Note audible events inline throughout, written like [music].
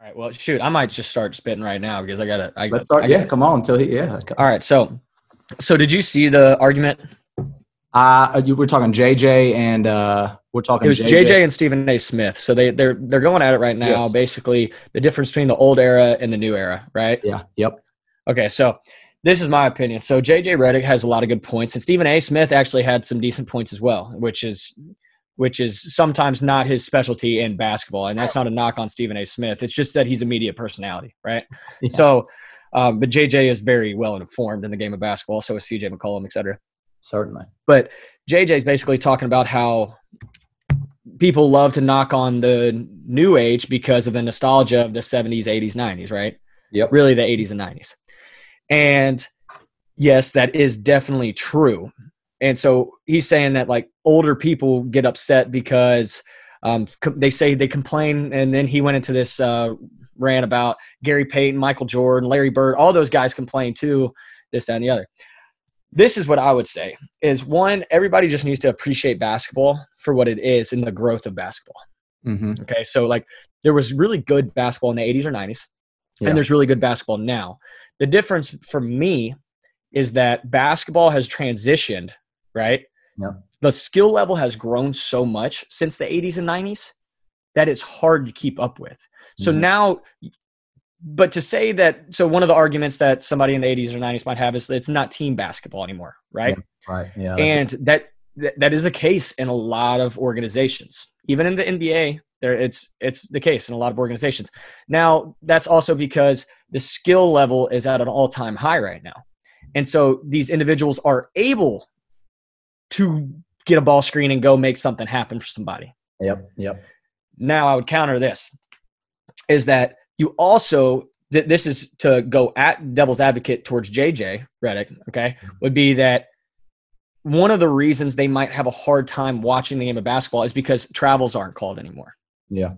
All right. Well, shoot, I might just start spitting right now because I gotta. I, Let's start. I yeah, gotta- come on. Until he, yeah. All right. So, so did you see the argument? Uh, you were talking JJ and uh, we're talking It was JJ, and Stephen A. Smith. So they they're they're going at it right now. Yes. Basically, the difference between the old era and the new era, right? Yeah. Yep. Okay. So this is my opinion. So JJ Redick has a lot of good points, and Stephen A. Smith actually had some decent points as well, which is which is sometimes not his specialty in basketball, and that's not a knock on Stephen A. Smith. It's just that he's a media personality, right? Yeah. So, um, but JJ is very well informed in the game of basketball. So is CJ McCollum, et cetera. Certainly. But JJ is basically talking about how people love to knock on the new age because of the nostalgia of the 70s, 80s, 90s, right? Yep. Really the 80s and 90s. And yes, that is definitely true. And so he's saying that like older people get upset because um, com- they say they complain. And then he went into this uh, rant about Gary Payton, Michael Jordan, Larry Bird, all those guys complain too, this, that, and the other this is what I would say is one, everybody just needs to appreciate basketball for what it is and the growth of basketball. Mm-hmm. Okay. So like there was really good basketball in the 80s or 90s, Yeah. and there's really good basketball now. The difference for me is that basketball has transitioned, right? Yeah. The skill level has grown so much since the 80s and 90s that it's hard to keep up with. So Mhm. now but to say that so one of the arguments that somebody in the 80s or 90s might have is that it's not team basketball anymore, right? Right. Yeah. and that, that that is a case in a lot of organizations even in the nba there it's it's the case in a lot of organizations now that's also because the skill level is at an all-time high right now and so these individuals are able to get a ball screen and go make something happen for somebody Yep. Yep. now I would counter this is that you also th- this is to go at devil's advocate towards JJ Redick, okay, would be that one of the reasons they might have a hard time watching the game of basketball is because travels aren't called anymore. Yeah.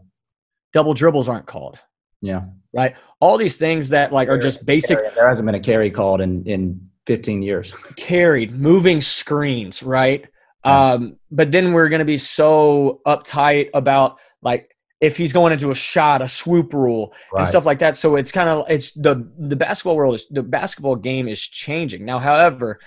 Double dribbles aren't called, Yeah. right? All these things that like are just basic There, there hasn't been a carry called in in 15 years. [laughs] carried, moving screens, right? Yeah. Um, but then we're going to be so uptight about like if he's going into a shot, a swoop rule, and stuff like that. So it's kind of it's the the basketball world is the basketball game is changing now. However,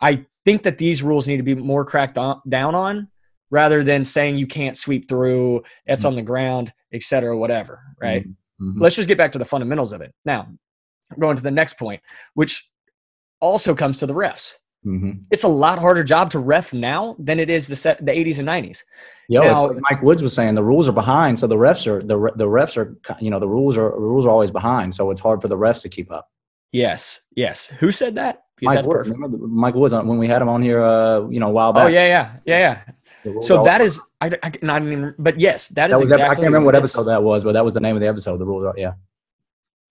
I think that these rules need to be more cracked on, down on rather than saying you can't sweep through, it's Mm. on the ground, et cetera, whatever. Right Mhm. let's just get back to the fundamentals of it. Now, going to the next point, which also comes to the refs. Mhm. It's a lot harder job to ref now than it is the set, the 80s and 90s. Yeah, like Mike Woods was saying the rules are behind, so the refs are the the refs are you know the rules are the rules are always behind, so it's hard for the refs to keep up. Yes, yes. Who said that? Mike that's Woods, remember the- Mike Woods on- when we had him on here, uh, you know, a while back. Oh yeah, yeah, yeah, yeah. So that is, I, I, not even, but yes, that is that was exactly. I can't remember what is. episode that was, but that was the name of the episode. The rules are yeah.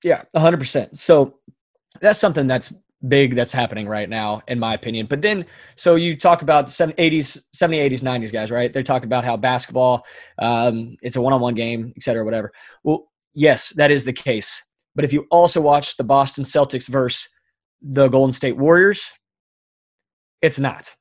Yeah, 100%. So that's something that's big that's happening right now, in my opinion. But then, so you talk about the 70, 80s, 70, 80s, 90s guys, right? They talk about how basketball, um, it's a one on one game, et cetera, whatever. Well, yes, that is the case. But if you also watch the Boston Celtics versus the Golden State Warriors, it's not.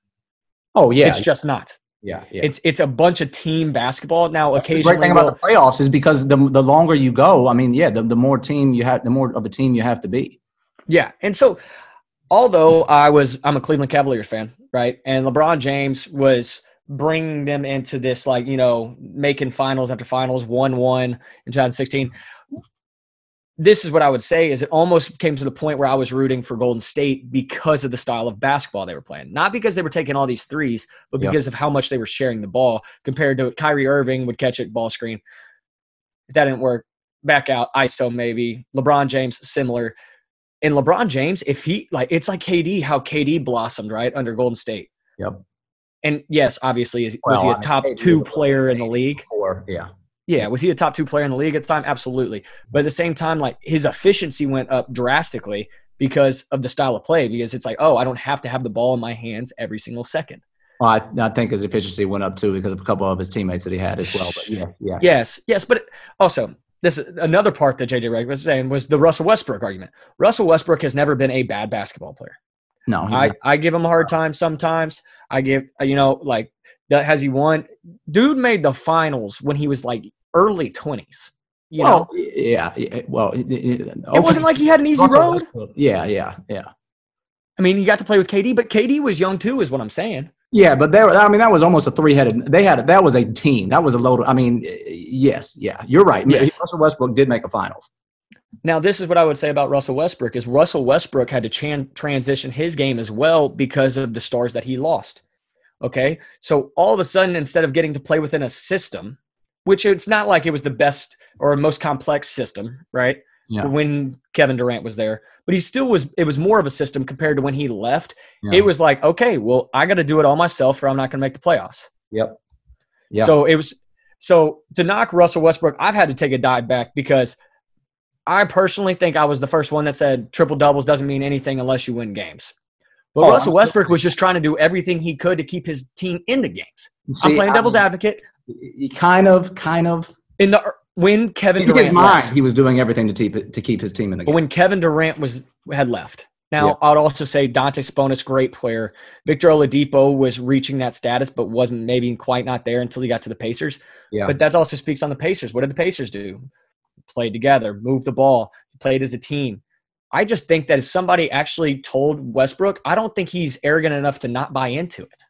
Oh yeah, It's just not. yeah, yeah. It's it's a bunch of team basketball. Now, That's the occasionally, great thing about the playoffs is because the the longer you go, I mean, yeah, the, the more team you have, the more of a team you have to be. Yeah, and so although I was I'm a Cleveland Cavaliers fan, right? And LeBron James was bringing them into this like you know making finals after finals, one one in 2016. This is what I would say is it almost came to the point where I was rooting for Golden State because of the style of basketball they were playing, not because they were taking all these threes, but Yeah. because of how much they were sharing the ball compared to Kyrie Irving would catch it ball screen. If that didn't work, back out ISO maybe. LeBron James similar and LeBron James, if he like, it's like KD, how KD blossomed right under Golden State. Yep. And yes, obviously, is, was he Well, a I mean, top two player in the league? Or yeah, Yeah, was he a top two player in the league at the time? Absolutely. But at the same time, like his efficiency went up drastically because of the style of play. Because it's like, oh, I don't have to have the ball in my hands every single second. well, I, I think his efficiency went up too because of a couple of his teammates that he had as well. But yeah, yeah, Yes, yes, but also this is another part that JJ Redick was saying was the Russell Westbrook argument. Russell Westbrook has never been a bad basketball player. no, I, not. I give him a hard time sometimes. I give you know like has he won? Dude made the finals when he was like early twenties. You well, know, yeah, yeah, Well, it, it, it wasn't like he had an easy Russell road. Westbrook- Yeah, yeah, yeah. I mean, he got to play with KD, but KD was young too, is what I'm saying. Yeah, but there. I mean, that was almost a three-headed. They had that was a team. That was a load. Of, I mean, yes, yeah, you're right. Yes. Russell Westbrook did make a finals. Now, this is what I would say about Russell Westbrook: is Russell Westbrook had to chan- transition his game as well because of the stars that he lost. Okay, so all of a sudden, instead of getting to play within a system, which it's not like it was the best or most complex system, right? Yeah. When Kevin Durant was there, but he still was. It was more of a system compared to when he left. Yeah. It was like, okay, well, I got to do it all myself, or I'm not going to make the playoffs. Yep. Yeah. So it was so to knock Russell Westbrook, I've had to take a dive back because I personally think I was the first one that said triple doubles doesn't mean anything unless you win games. But Oh, Russell I'm- Westbrook was just trying to do everything he could to keep his team in the games. I'm playing devil's I'm- advocate. he kind of, kind of. In the when Kevin In his Durant mind, left, he was doing everything to keep to keep his team in the but game. when Kevin Durant was had left. Now. I'd also say Domantas Sabonis, great player. Victor Oladipo was reaching that status, but wasn't maybe quite not there until he got to the Pacers. Yeah. But that also speaks on the Pacers. What did the Pacers do? Played together, moved the ball, played as a team. I just think that if somebody actually told Westbrook, I don't think he's arrogant enough to not buy into it.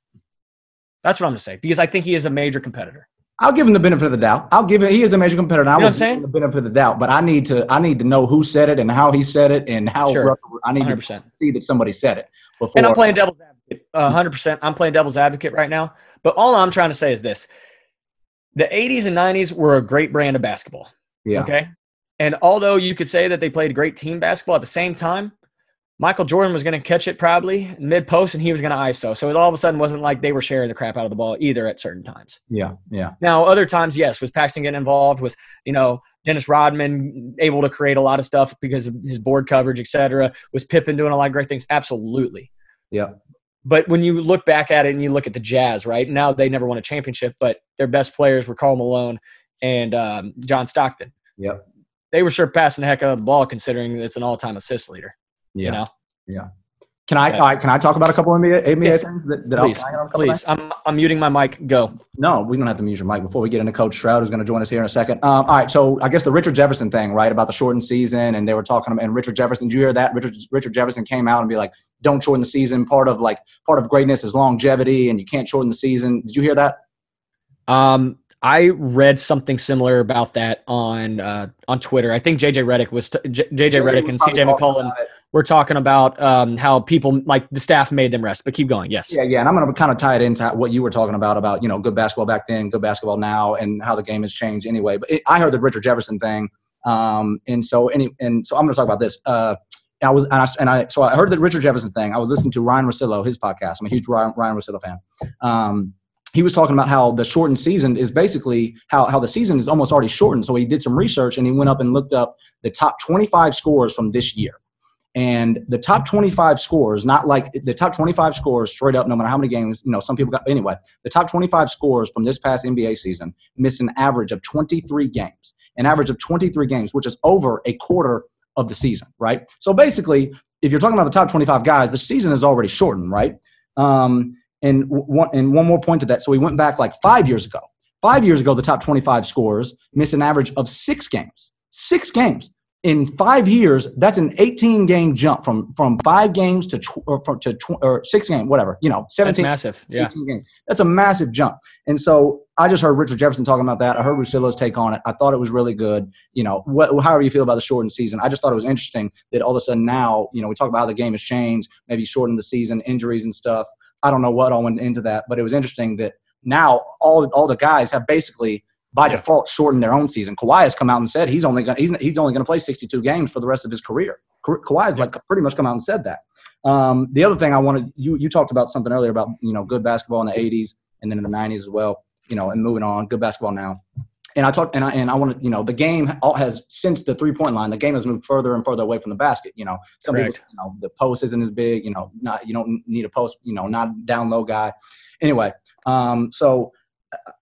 That's what I'm gonna say because I think he is a major competitor. I'll give him the benefit of the doubt. I'll give him. He is a major competitor. and I You know will what I'm give him saying? the benefit of the doubt. But I need to. I need to know who said it and how he said it and how. Sure. I need 100%. to see that somebody said it before. And I'm playing devil's advocate, uh, 100%. I'm playing devil's advocate right now. But all I'm trying to say is this the 80s and 90s were a great brand of basketball. Yeah. Okay. And although you could say that they played great team basketball at the same time, Michael Jordan was going to catch it probably mid post and he was going to ISO. So it all of a sudden wasn't like they were sharing the crap out of the ball either at certain times. Yeah. Yeah. Now, other times, yes, was Paxson getting involved? Was, you know, Dennis Rodman able to create a lot of stuff because of his board coverage, et cetera? Was Pippen doing a lot of great things? Absolutely. Yeah. But when you look back at it and you look at the Jazz, right now they never won a championship, but their best players were Karl Malone and um, John Stockton. Yep. They were sure passing the heck out of the ball, considering it's an all-time assist leader. Yeah. You know, Can I? Yeah. can I talk about a couple of NBA, NBA Yes. things that, that I'll please, bang on a couple please. I'm I'm muting my mic. Go. No, we don't have to mute your mic before we get into Coach Stroud, who's going to join us here in a second. Um, all right, so I guess the Richard Jefferson thing, right, about the shortened season, and they were talking, and Richard Jefferson, did you hear that? Richard Richard Jefferson came out and be like, "Don't shorten the season. Part of like part of greatness is longevity, and you can't shorten the season." Did you hear that? Um, I read something similar about that on uh, on Twitter. I think JJ Redick was t- J- JJ Redick and CJ McCollum were talking about um, how people like the staff made them rest. But keep going. Yes. Yeah, yeah, and I'm going to kind of tie it into what you were talking about about you know good basketball back then, good basketball now, and how the game has changed anyway. But it, I heard the Richard Jefferson thing, um, and so any and so I'm going to talk about this. Uh, I was and I, and I so I heard the Richard Jefferson thing. I was listening to Ryan Russillo, his podcast. I'm a huge Ryan, Ryan Russillo fan. Um, he was talking about how the shortened season is basically how, how the season is almost already shortened. So he did some research and he went up and looked up the top 25 scores from this year. And the top 25 scores, not like the top 25 scores straight up, no matter how many games, you know, some people got, anyway, the top 25 scores from this past NBA season miss an average of 23 games, an average of 23 games, which is over a quarter of the season, right? So basically, if you're talking about the top 25 guys, the season is already shortened, right? Um, and one, and one more point to that. So we went back like five years ago. Five years ago, the top 25 scores miss an average of six games. Six games in five years. That's an 18 game jump from from five games to tw- or from, to tw- or six game, whatever. You know, 17. That's 17, massive. Yeah. 18 games. That's a massive jump. And so I just heard Richard Jefferson talking about that. I heard Russillo's take on it. I thought it was really good. You know, what, however you feel about the shortened season, I just thought it was interesting that all of a sudden now, you know, we talk about how the game has changed, maybe shortened the season, injuries and stuff. I don't know what all went into that, but it was interesting that now all all the guys have basically by Yeah. default shortened their own season. Kawhi has come out and said he's only going he's, he's only going to play 62 games for the rest of his career. Ka- Kawhi's like pretty much come out and said that. Um, the other thing I wanted you you talked about something earlier about you know good basketball in the 80s and then in the 90s as well. You know, and moving on, good basketball now. And I talked, and I and I want to, you know, the game all has since the three point line, the game has moved further and further away from the basket. You know, some Correct. people, you know, the post isn't as big. You know, not you don't need a post. You know, not down low guy. Anyway, um, so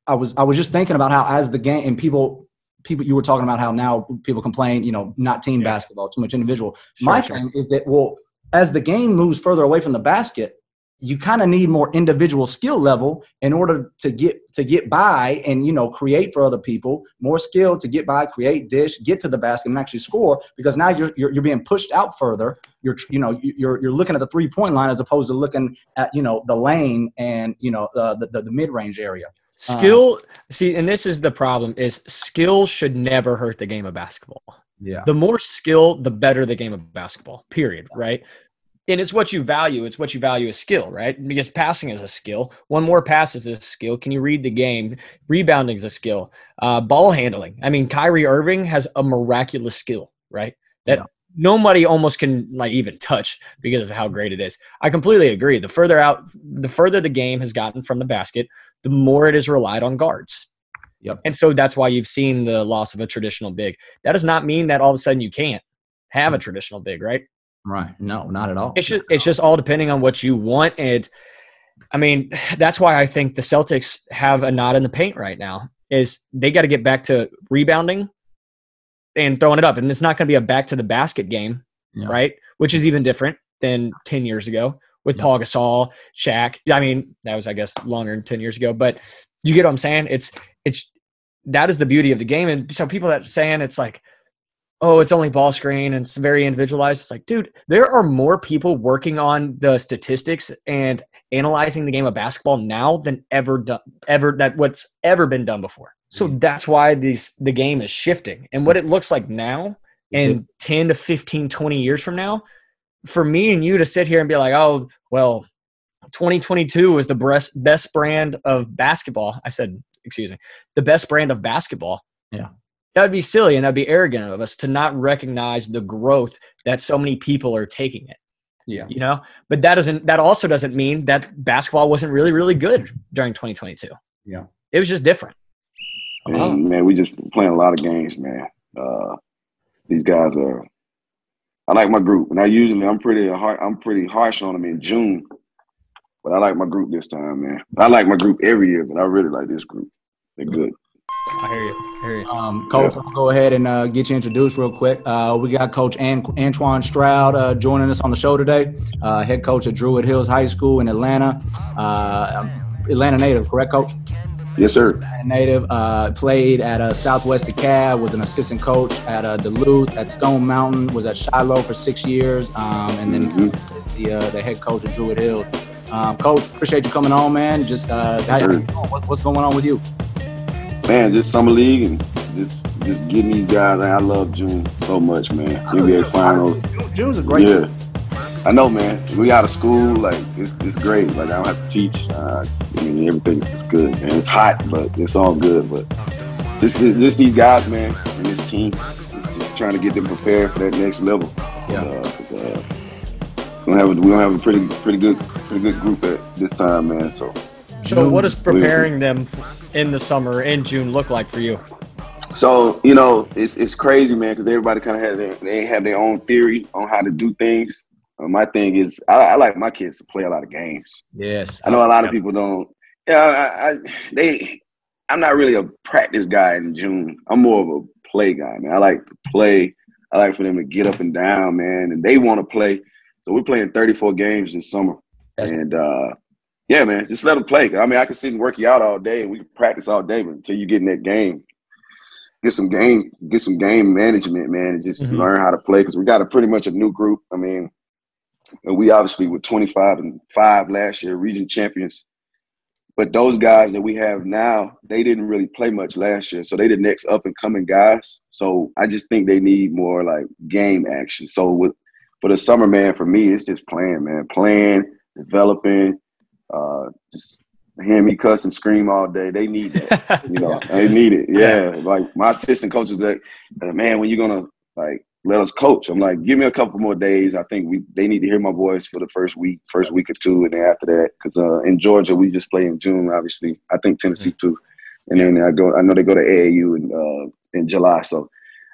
I was I was just thinking about how as the game and people people you were talking about how now people complain, you know, not team Yeah. basketball, too much individual. Sure, My sure. thing is that well, as the game moves further away from the basket, you kind of need more individual skill level in order to get to get by and you know create for other people. More skill to get by create dish get to the basket and actually score because now you're you're, you're being pushed out further. You're you know you're you're looking at the three point line as opposed to looking at you know the lane and you know uh, the, the, the mid-range area. Skill uh, see and this is the problem is skill should never hurt the game of basketball. Yeah. The more skill the better the game of basketball period right and it's what you value. It's what you value as skill, right? Because passing is a skill. One more pass is a skill. Can you read the game? Rebounding is a skill. Uh, ball handling. I mean, Kyrie Irving has a miraculous skill, right? That yeah. nobody almost can like even touch because of how great it is. I completely agree. The further out, the further the game has gotten from the basket, the more it is relied on guards. Yep. And so that's why you've seen the loss of a traditional big. That does not mean that all of a sudden you can't have a mm. traditional big, right? Right. No, not at all. It's just it's just all depending on what you want. And I mean, [sighs] that's why I think the Celtics have a knot in the paint right now. Is they got to get back to rebounding and throwing it up. And it's not going to be a back to the basket game, yeah. right? Which is even different than 10 years ago with yeah. Paul Gasol, Shaq. I mean, that was, I guess, longer than 10 years ago, but you get what I'm saying? It's, it's, that is the beauty of the game. And so people that saying it's like, oh, it's only ball screen and it's very individualized. It's like, dude, there are more people working on the statistics and analyzing the game of basketball now than ever done, ever that what's ever been done before. So mm-hmm. that's why these the game is shifting. And what it looks like now and 10 to 15, 20 years from now, for me and you to sit here and be like, oh, well, 2022 is the best best brand of basketball. I said, excuse me, the best brand of basketball. Yeah that would be silly and that'd be arrogant of us to not recognize the growth that so many people are taking it. Yeah. You know, but that doesn't that also doesn't mean that basketball wasn't really really good during 2022. Yeah. It was just different. Man, man we just playing a lot of games, man. Uh, these guys are I like my group. And I usually I'm pretty hard I'm pretty harsh on them in June. But I like my group this time, man. I like my group every year, but I really like this group. They're good. I hear you. I hear you. Um, Coach, yeah. I'll go ahead and uh, get you introduced real quick. Uh, we got Coach An- Antoine Stroud uh, joining us on the show today, uh, head coach at Druid Hills High School in Atlanta. Uh, Atlanta native, correct, Coach? Yes, sir. Atlanta native. Uh, played at uh, Southwest DeKalb, was an assistant coach at Duluth, at Stone Mountain, was at Shiloh for six years, um, and then mm-hmm. the, the head coach at Druid Hills. Um, coach, appreciate you coming on, man. Just yes, what's going on with you? Man, just summer league and just just getting these guys. I love June so much, man. NBA Finals. June's a great. Yeah, I know, man. We out of school, like it's, it's great. Like I don't have to teach. Uh, I mean, everything's just good, and It's hot, but it's all good. But just just these guys, man, and this team, just, just trying to get them prepared for that next level. Yeah. Uh, uh, we don't have a, we don't have a pretty pretty good pretty good group at this time, man. So. So, what is preparing them in the summer in June look like for you? So you know, it's it's crazy, man, because everybody kind of has their they have their own theory on how to do things. Uh, my thing is, I, I, like my kids to play a lot of games. Yes, I know a lot of people don't. Yeah, I, I, they. I'm not really a practice guy in June. I'm more of a play guy, man. I like to play. I like for them to get up and down, man, and they want to play. So we're playing 34 games this summer, That's and uh, yeah, man, just let them play. I mean, I can sit and work you out all day, and we can practice all day, but until you get in that game, get some game, get some game management, man, and just mm-hmm. learn how to play. Because we got a pretty much a new group. I mean, we obviously were 25 and five last year, region champions. But those guys that we have now, they didn't really play much last year, so they the next up and coming guys. So I just think they need more like game action. So with for the summer, man, for me, it's just playing, man, playing, developing, uh, just hear me cuss and scream all day. They need that. You know, [laughs] they need it. Yeah. Like my assistant coach is like, man, when you gonna like let us coach? I'm like, give me a couple more days. I think we they need to hear my voice for the first week, first week or two, and then after that, because uh, in Georgia we just play in June, obviously. I think Tennessee too, and then I go. I know they go to AAU in uh, in July. So,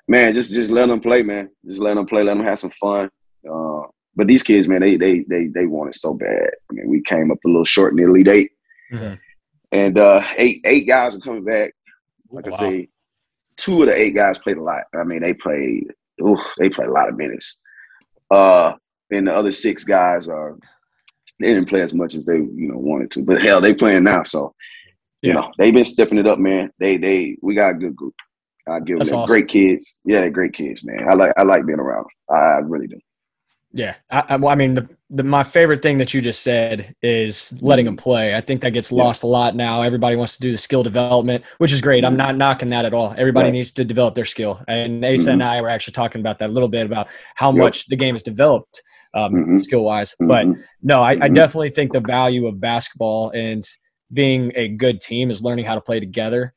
man, just just let them play, man. Just let them play. Let them have some fun. Uh, but these kids, man, they they they they want it so bad. I mean, we came up a little short in the elite 8 mm-hmm. and uh, eight eight guys are coming back. Like wow. I say, two of the eight guys played a lot. I mean, they played. Ooh, they played a lot of minutes. Uh, and the other six guys are they didn't play as much as they you know wanted to. But hell, they playing now, so you know they've been stepping it up, man. They they we got a good group. I give them awesome. great kids. Yeah, great kids, man. I like I like being around. I really do. Yeah, I, I, I mean, the, the, my favorite thing that you just said is letting them play. I think that gets lost yeah. a lot now. Everybody wants to do the skill development, which is great. I'm mm-hmm. not knocking that at all. Everybody right. needs to develop their skill. And Asa mm-hmm. and I were actually talking about that a little bit about how yep. much the game is developed um, mm-hmm. skill wise. But mm-hmm. no, I, I mm-hmm. definitely think the value of basketball and being a good team is learning how to play together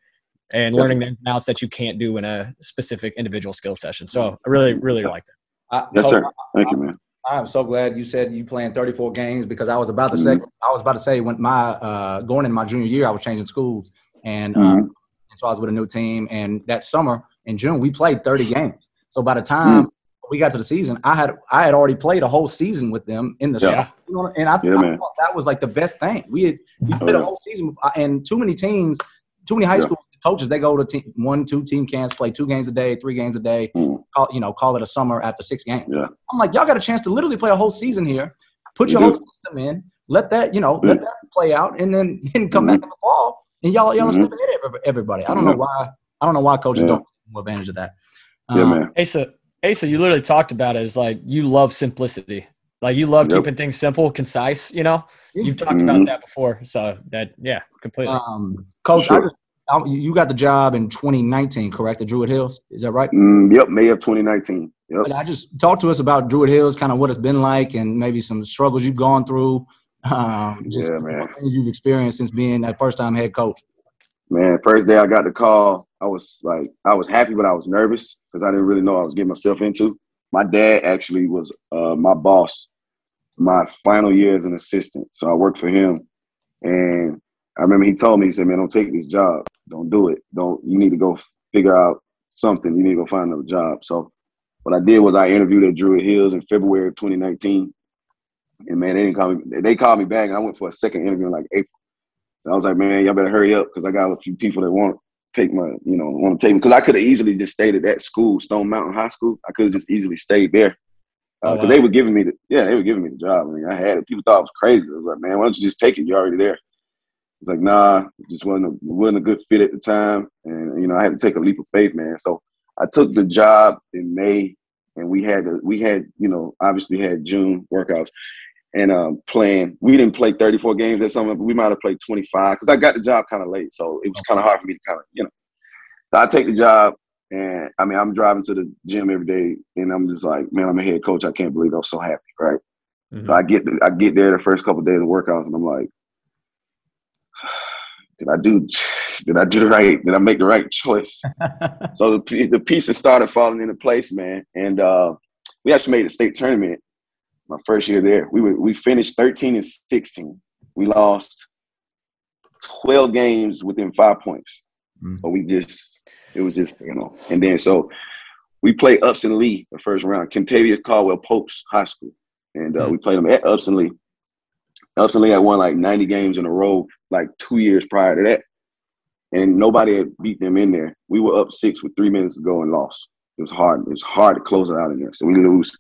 and yep. learning the ins that you can't do in a specific individual skill session. So I really, really like that. I, yes, sir. Thank you, man. I'm so glad you said you playing 34 games because I was about to say mm-hmm. I was about to say when my uh, going in my junior year I was changing schools and, um, mm-hmm. and so I was with a new team and that summer in June we played 30 games. So by the time mm-hmm. we got to the season, I had I had already played a whole season with them in the yeah. summer. And I, yeah, I thought that was like the best thing. We had we oh, played oh, yeah. a whole season and too many teams, too many high yeah. School coaches they go to team, one, two team camps, play two games a day, three games a day. Mm. Call you know call it a summer after six games. Yeah. I'm like y'all got a chance to literally play a whole season here. Put your whole system in. Let that you know let that play out, and then [laughs] then come mm-hmm. back in the fall, and y'all y'all mm-hmm. step ahead of everybody. I don't know why I don't know why coaches yeah. don't take advantage of that. Yeah, um, man. Asa, Asa, you literally talked about it as like you love simplicity. Like you love yep. keeping things simple, concise. You know, you've talked mm-hmm. about that before. So that, yeah, completely. Um, Coach, sure. I just you got the job in 2019, correct? At Druid Hills, is that right? Mm, yep, May of 2019. Yep. But I just talk to us about Druid Hills, kind of what it's been like, and maybe some struggles you've gone through. Um, just yeah, man. things you've experienced since being that first time head coach. Man, first day I got the call, I was like, I was happy, but I was nervous because I didn't really know I was getting myself into. My dad actually was uh, my boss my final year as an assistant, so I worked for him, and I remember he told me, he said, man, don't take this job. Don't do it. Don't, you need to go figure out something. You need to go find another job. So what I did was I interviewed at Druid Hills in February of 2019. And man, they didn't call me. They called me back. And I went for a second interview in like April. And I was like, man, y'all better hurry up because I got a few people that want to take my, you know, want to take me. Because I could have easily just stayed at that school, Stone Mountain High School. I could have just easily stayed there. Because uh, oh, wow. they were giving me the, yeah, they were giving me the job. I mean, I had it. People thought I was crazy. I was like, man, why don't you just take it? You're already there. It's like, nah, it just wasn't a, wasn't a good fit at the time, and you know, I had to take a leap of faith, man. So I took the job in May, and we had to, we had, you know, obviously had June workouts and um, playing. We didn't play 34 games that summer, but we might have played 25 because I got the job kind of late, so it was kind of hard for me to kind of, you know. So I take the job, and I mean, I'm driving to the gym every day, and I'm just like, man, I'm a head coach. I can't believe I'm so happy, right? Mm-hmm. So I get I get there the first couple of days of workouts, and I'm like, did I do did I do the right did I make the right choice? [laughs] so the the pieces started falling into place, man. And uh, we actually made a state tournament my first year there. We were we finished 13 and 16. We lost 12 games within five points. Mm-hmm. So we just it was just, you know, and then so we played Upson Lee the first round, Kentavious Caldwell Pope's high school. And uh, mm-hmm. we played them at Upson Lee. Upson Lee had won like 90 games in a row like two years prior to that. And nobody had beat them in there. We were up six with three minutes to go and lost. It was hard. It was hard to close it out in there. So we lose.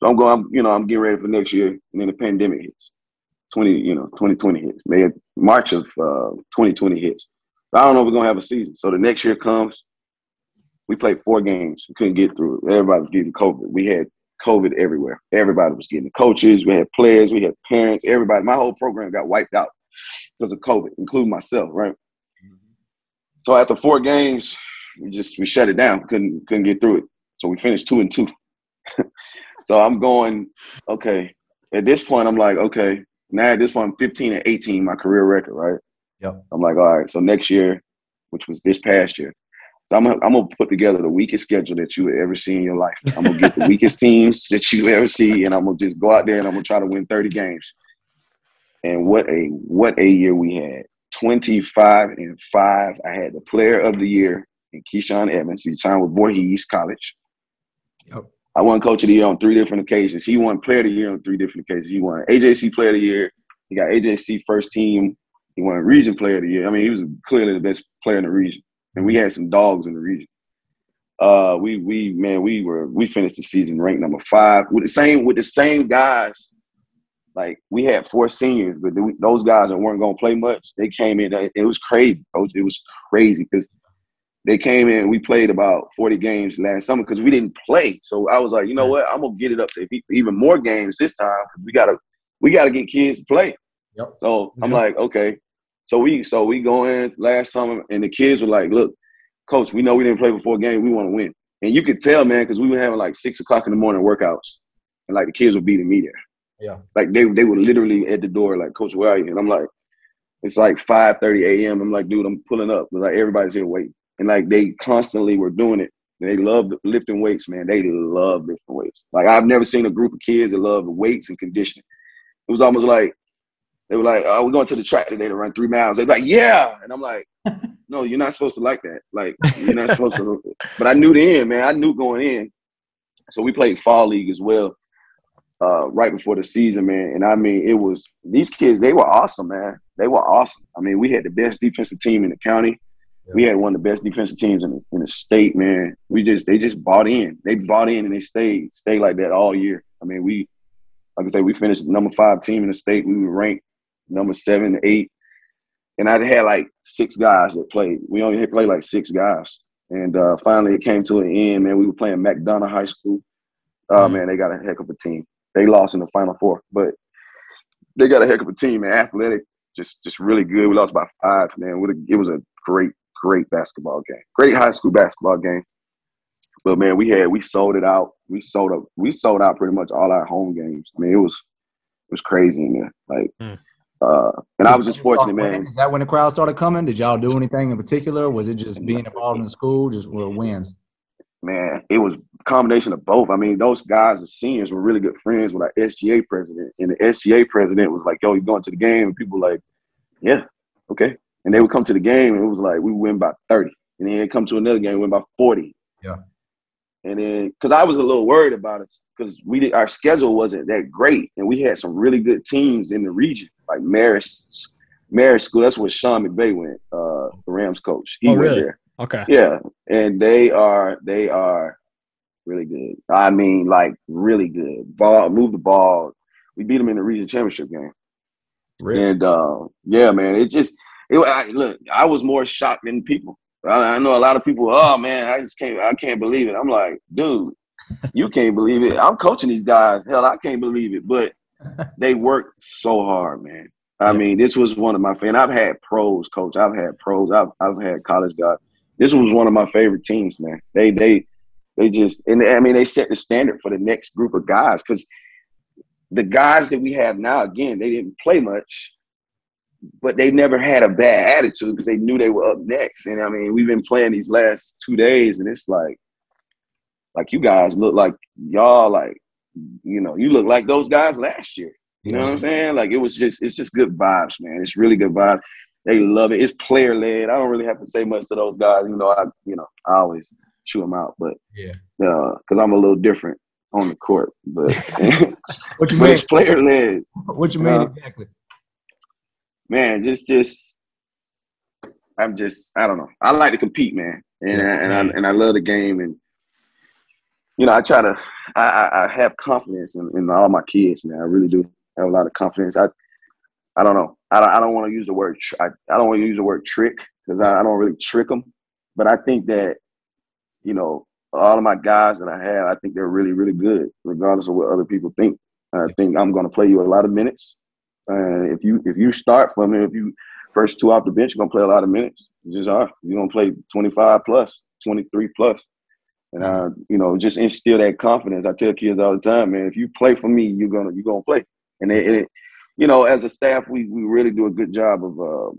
So I'm going, I'm, you know, I'm getting ready for next year. And then the pandemic hits. 20, you know, 2020 hits. May March of uh, 2020 hits. I don't know if we're gonna have a season. So the next year comes, we played four games. We couldn't get through it. Everybody was getting COVID. We had COVID everywhere. Everybody was getting coaches. We had players. We had parents. Everybody. My whole program got wiped out because of COVID, including myself. Right. Mm-hmm. So after four games, we just we shut it down. Couldn't couldn't get through it. So we finished two and two. [laughs] so I'm going. Okay. At this point, I'm like, okay. Now at this point, I'm 15 and 18, my career record. Right. Yep. I'm like, all right. So next year, which was this past year, so I'm gonna, I'm gonna put together the weakest schedule that you ever see in your life. I'm gonna get the weakest [laughs] teams that you ever see, and I'm gonna just go out there and I'm gonna try to win 30 games. And what a what a year we had! 25 and five. I had the Player of the Year in Keyshawn Evans. He signed with Voorhees College. Yep. I won Coach of the Year on three different occasions. He won Player of the Year on three different occasions. He won AJC Player of the Year. He got AJC First Team. He won Region Player of the Year. I mean, he was clearly the best player in the region and we had some dogs in the region. Uh, we we man, we were we finished the season ranked number five with the same with the same guys. like we had four seniors, but those guys that weren't gonna play much, they came in. It was crazy, coach. It was crazy because they came in. We played about forty games last summer because we didn't play. So I was like, you know what? I'm gonna get it up to even more games this time. We gotta we gotta get kids to play. Yep. So I'm like, okay. So we so we go in last summer, and the kids were like, look, coach, we know we didn't play before a game. We want to win. And you could tell, man, because we were having like six o'clock in the morning workouts, and like the kids were beating me there. Yeah. Like they they were literally at the door, like, Coach, where are you? And I'm like, it's like 5:30 a.m. I'm like, dude, I'm pulling up. But like everybody's here waiting. And like they constantly were doing it. They love lifting weights, man. They love lifting weights. Like I've never seen a group of kids that love weights and conditioning. It was almost like they were like, "Oh, we're going to the track today to run three miles." They're like, "Yeah," and I'm like, [laughs] "No, you're not supposed to like that. Like you're not supposed to." [laughs] But I knew the end, man. I knew going in. So we played fall league as well uh, right before the season, man. And I mean, it was these kids. They were awesome, man. They were awesome. I mean, we had the best defensive team in the county. Yeah. We had one of the best defensive teams in the, in the state, man. We just they just bought in. They bought in and they stayed stayed like that all year. I mean, we like I say, we finished number five team in the state. We were ranked number seven, eight, and I had like six guys that played. We only had played like six guys, and uh, finally it came to an end. Man, we were playing McDonough High School. Oh mm-hmm. man, they got a heck of a team. They lost in the Final Four, but they got a heck of a team, man. Athletic, just just really good. We lost by five, man. It was a great, great basketball game. Great high school basketball game. But man, we had we sold it out. We sold up. We sold out pretty much all our home games. I mean, it was it was crazy in there. Like, mm. Uh, and I was just fortunate, man. Is that when the crowd started coming? Did y'all do anything in particular? Was it just being involved in the school, just were wins? man, it was a combination of both. I mean, those guys, the seniors, were really good friends with our SGA president, and the SGA president was like, "Yo, you going to the game?" And people were like, "Yeah, okay." And they would come to the game, and it was like we win by thirty, and then come to another game, win by forty. Yeah. And then, because I was a little worried about us, because we did, our schedule wasn't that great, and we had some really good teams in the region, like Marist, Marist School. That's where Sean McVay went, uh, the Rams coach. He oh, went there. Okay. Yeah, and they are they are really good. I mean, like really good. Ball, move the ball. We beat them in the region championship game. Really? And uh, yeah, man, it just it. I, look, I was more shocked than people. I, I know a lot of people. Oh man, I just can't. I can't believe it. I'm like, dude, you can't believe it. I'm coaching these guys. Hell, I can't believe it. But they work so hard, man. I yeah. mean, this was one of my and I've had pros, coach. I've had pros. I've I've had college guys this was one of my favorite teams, man. They they they just and they, I mean they set the standard for the next group of guys because the guys that we have now, again, they didn't play much, but they never had a bad attitude because they knew they were up next. And I mean, we've been playing these last two days, and it's like, like you guys look like y'all like, you know, you look like those guys last year. You know what I'm saying? Like it was just, it's just good vibes, man. It's really good vibes. They love it. It's player led. I don't really have to say much to those guys. You know, I you know I always chew them out, but yeah, because uh, I'm a little different on the court. But [laughs] what you mean? It's player led. What you mean uh, exactly? Man, just just I'm just I don't know. I like to compete, man, and yeah. and I and I love the game, and you know I try to I, I have confidence in, in all my kids, man. I really do I have a lot of confidence. I I don't know. I don't, I don't want to use the word. Tr- I, I don't want to use the word trick because I, I don't really trick them. But I think that you know all of my guys that I have, I think they're really really good, regardless of what other people think. I think I'm going to play you a lot of minutes. And if you if you start for me, if you first two off the bench, you're going to play a lot of minutes. You just are. You're going to play 25 plus, 23 plus. And I, you know, just instill that confidence. I tell kids all the time, man, if you play for me, you're gonna you're gonna play. And it, it you know, as a staff, we we really do a good job of, uh,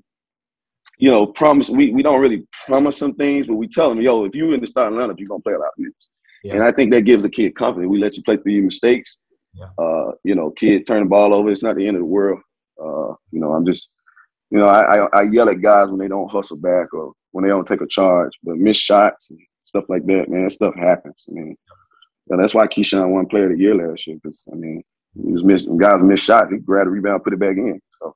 you know, promise. We we don't really promise some things, but we tell them, yo, if you're in the starting lineup, you're gonna play a lot of minutes. Yeah. And I think that gives a kid confidence. We let you play through your mistakes. Yeah. Uh, you know, kid turn the ball over. It's not the end of the world. Uh, you know, I'm just, you know, I, I, I yell at guys when they don't hustle back or when they don't take a charge, but miss shots and stuff like that. Man, that stuff happens. I mean, that's why Keyshawn won Player of the Year last year. Because I mean, he was missing guys missed shots. He grabbed a rebound, put it back in. So,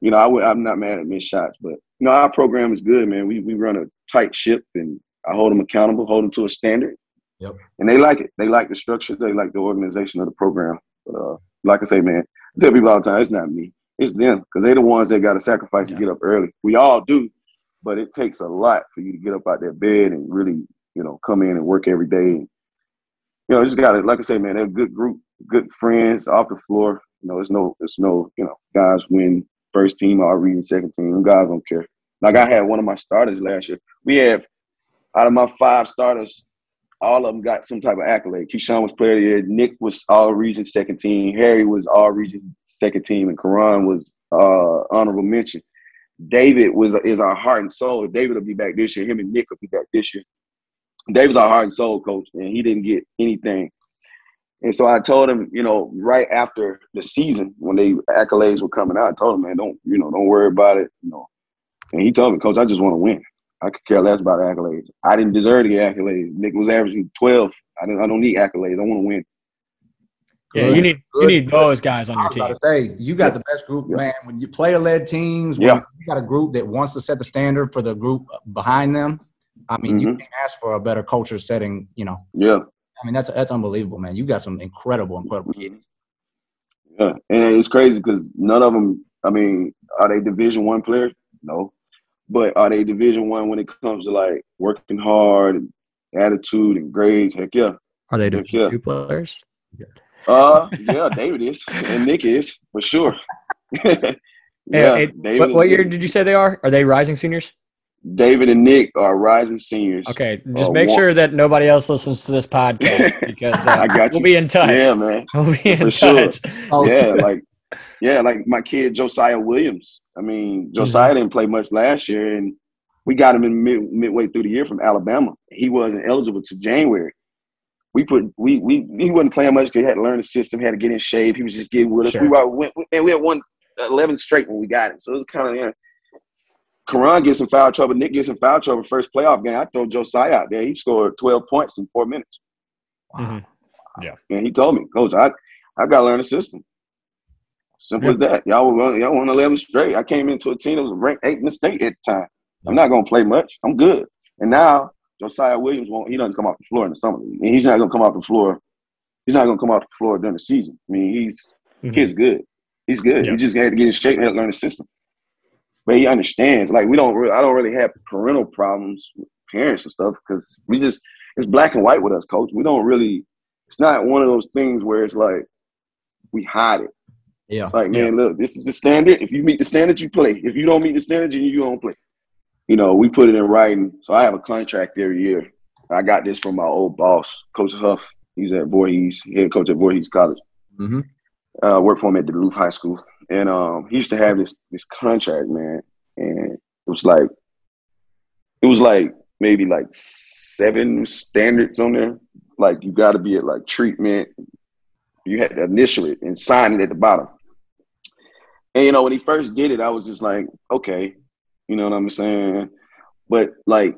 you know, I I'm not mad at missed shots, but you know, our program is good, man. We we run a tight ship, and I hold them accountable, hold them to a standard. Yep. And they like it. They like the structure. They like the organization of the program. But uh, like I say, man, tell people all the time, it's not me. It's them because they're the ones that got to sacrifice Yeah. to get up early. We all do, but it takes a lot for you to get up out that bed and really, you know, come in and work every day. You know, just got it. like I say, man, they're a good group, good friends off the floor. You know, it's no, it's no, you know, guys win first team or reading second team. Them guys don't care. Like I had one of my starters last year. We have out of my five starters, all of them got some type of accolade. Keyshawn was player of the year. Nick was all region second team. Harry was all region second team, and Karan was uh, honorable mention. David was is our heart and soul. David will be back this year. Him and Nick will be back this year. David's our heart and soul coach, and he didn't get anything. And so I told him, you know, right after the season when they accolades were coming out, I told him, man, don't you know, don't worry about it, you know. And he told me, Coach, I just want to win. I could care less about accolades. I didn't deserve to get accolades. Nick was averaging twelve. I don't. I don't need accolades. I want to win. Yeah, Good, you need you need good. those guys on I your was about team. to say, you got the best group, Yeah. man. When you player led teams, when Yeah. you got a group that wants to set the standard for the group behind them. I mean, you Mhm. can't ask for a better culture setting. You know, Yeah, I mean, that's that's unbelievable, man. You got some incredible, incredible kids. yeah. And it's crazy because none of them. I mean, are they Division One players? No, but are they Division One when it comes to like working hard and attitude and grades? Heck yeah. Are they Yeah. Division two players? Uh, yeah. David is and Nick is for sure. [laughs] yeah, Yeah, hey, David what, what year did you say they are? Are they rising seniors? David and Nick are rising seniors. Okay, just Uh, make one- sure that nobody else listens to this podcast [laughs] because uh, I got we'll be in touch. Yeah, man. [laughs] We'll be in For sure. touch. [laughs] Oh, yeah, like yeah, like my kid Josiah Williams. I mean, Josiah didn't play much last year, and we got him in mid, midway through the year from Alabama. He wasn't eligible to January. We put we we he wasn't playing much because he had to learn the system. He had to get in shape. He was just getting with us. Sure. We were went, and we had won eleven straight when we got him. So it was kind of yeah. Karan gets in foul trouble. Nick gets in foul trouble. First playoff game, I throw Josiah out there. He scored twelve points in four minutes. Mhm. And he told me, Coach, I, I got to learn the system. Simple as that. Y'all won, y'all won 11 straight. I came into a team that was ranked eight in the state at the time. I'm not going to play much. I'm good. And now Josiah Williams won't. He doesn't come off the floor in the summer league. And he's not going to come off the floor. He's not going to come off the floor during the season. I mean, he's Mhm. kid's good. He's good. Yeah. He just had to get in shape and learn the system. But he understands. Like we don't. Really, I don't really have parental problems with parents and stuff because we just it's black and white with us, coach. We don't really. It's not one of those things where it's like we hide it. Yeah. It's like, man, look, this is the standard. If you meet the standard, you play. If you don't meet the standard, you, you don't play. You know, we put it in writing. So I have a contract every year. I got this from my old boss, Coach Huff. He's at Voorhees, head coach at Voorhees College. Mm-hmm. Uh, worked for him at Duluth High School, and um, he used to have this this contract, man. And it was like, it was like maybe like seven standards on there. Like you got to be at like treatment. You had to initial it and sign it at the bottom. And you know, when he first did it, I was just like, okay, you know what I'm saying? But like,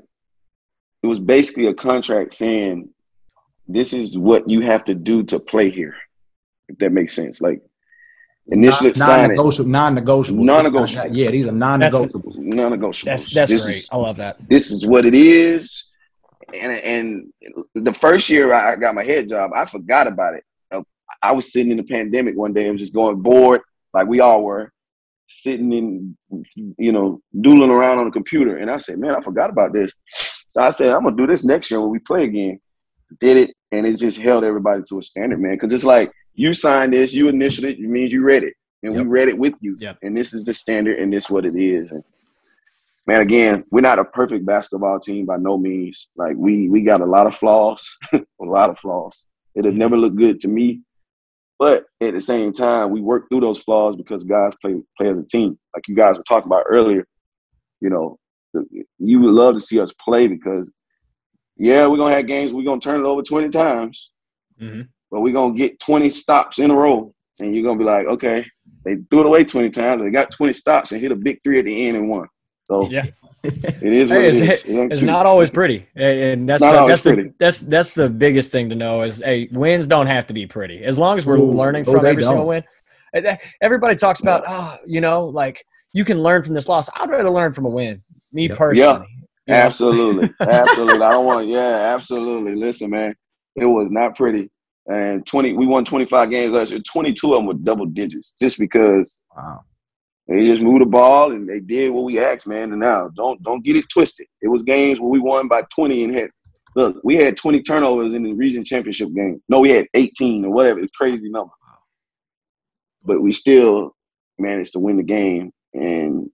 it was basically a contract saying, this is what you have to do to play here. If that makes sense. Like, initially sign it, Non-negotiable. Non-negotiable. Non-negotiable. Yeah, these are non-negotiable. non-negotiable. That's that's this great. Is, I love that. this is what it is. And and the first year I got my head job, I forgot about it. Uh, I was sitting in the pandemic one day. I was just going bored, like we all were, sitting in, you know, doodling around on the computer. And I said, man, I forgot about this. So I said, I'm gonna do this next year when we play again. Did it, and it just held everybody to a standard, man. Because it's like you signed this, you initiated it, it means you read it, and we read it with you. Yep. And this is the standard, and this what it is. And man, again, we're not a perfect basketball team by no means. Like we we got a lot of flaws, [laughs] a lot of flaws. It'll never look good to me, but at the same time, we work through those flaws because guys play play as a team. Like you guys were talking about earlier, you know, you would love to see us play because, yeah, we're gonna have games. We're gonna turn it over twenty times, Mhm. But we're gonna get twenty stops in a row, and you're gonna be like, okay, they threw it away twenty times. They got twenty stops and hit a big three at the end and won. So Yeah. [laughs] it is what Hey, it it's- It It's not always pretty, and and that's not the, always that's the, that's that's the biggest thing to know is hey, wins don't have to be pretty as long as we're Ooh, learning oh, from every single don't. win. Eh, everybody talks about oh, you know, like you can learn from this loss. I'd rather learn from a win. Me Yep. personally. You know? Absolutely, [laughs] absolutely. I don't want. Yeah, absolutely. Listen, man, it was not pretty. And 20 we won 25 games last year. 22 of them were double digits just because Wow. they just moved the ball and they did what we asked man. And now don't don't get it twisted. It was games where we won by 20 and had look we had 20 turnovers in the region championship game. No we had 18 or whatever. It's crazy number. But we still managed to win the game and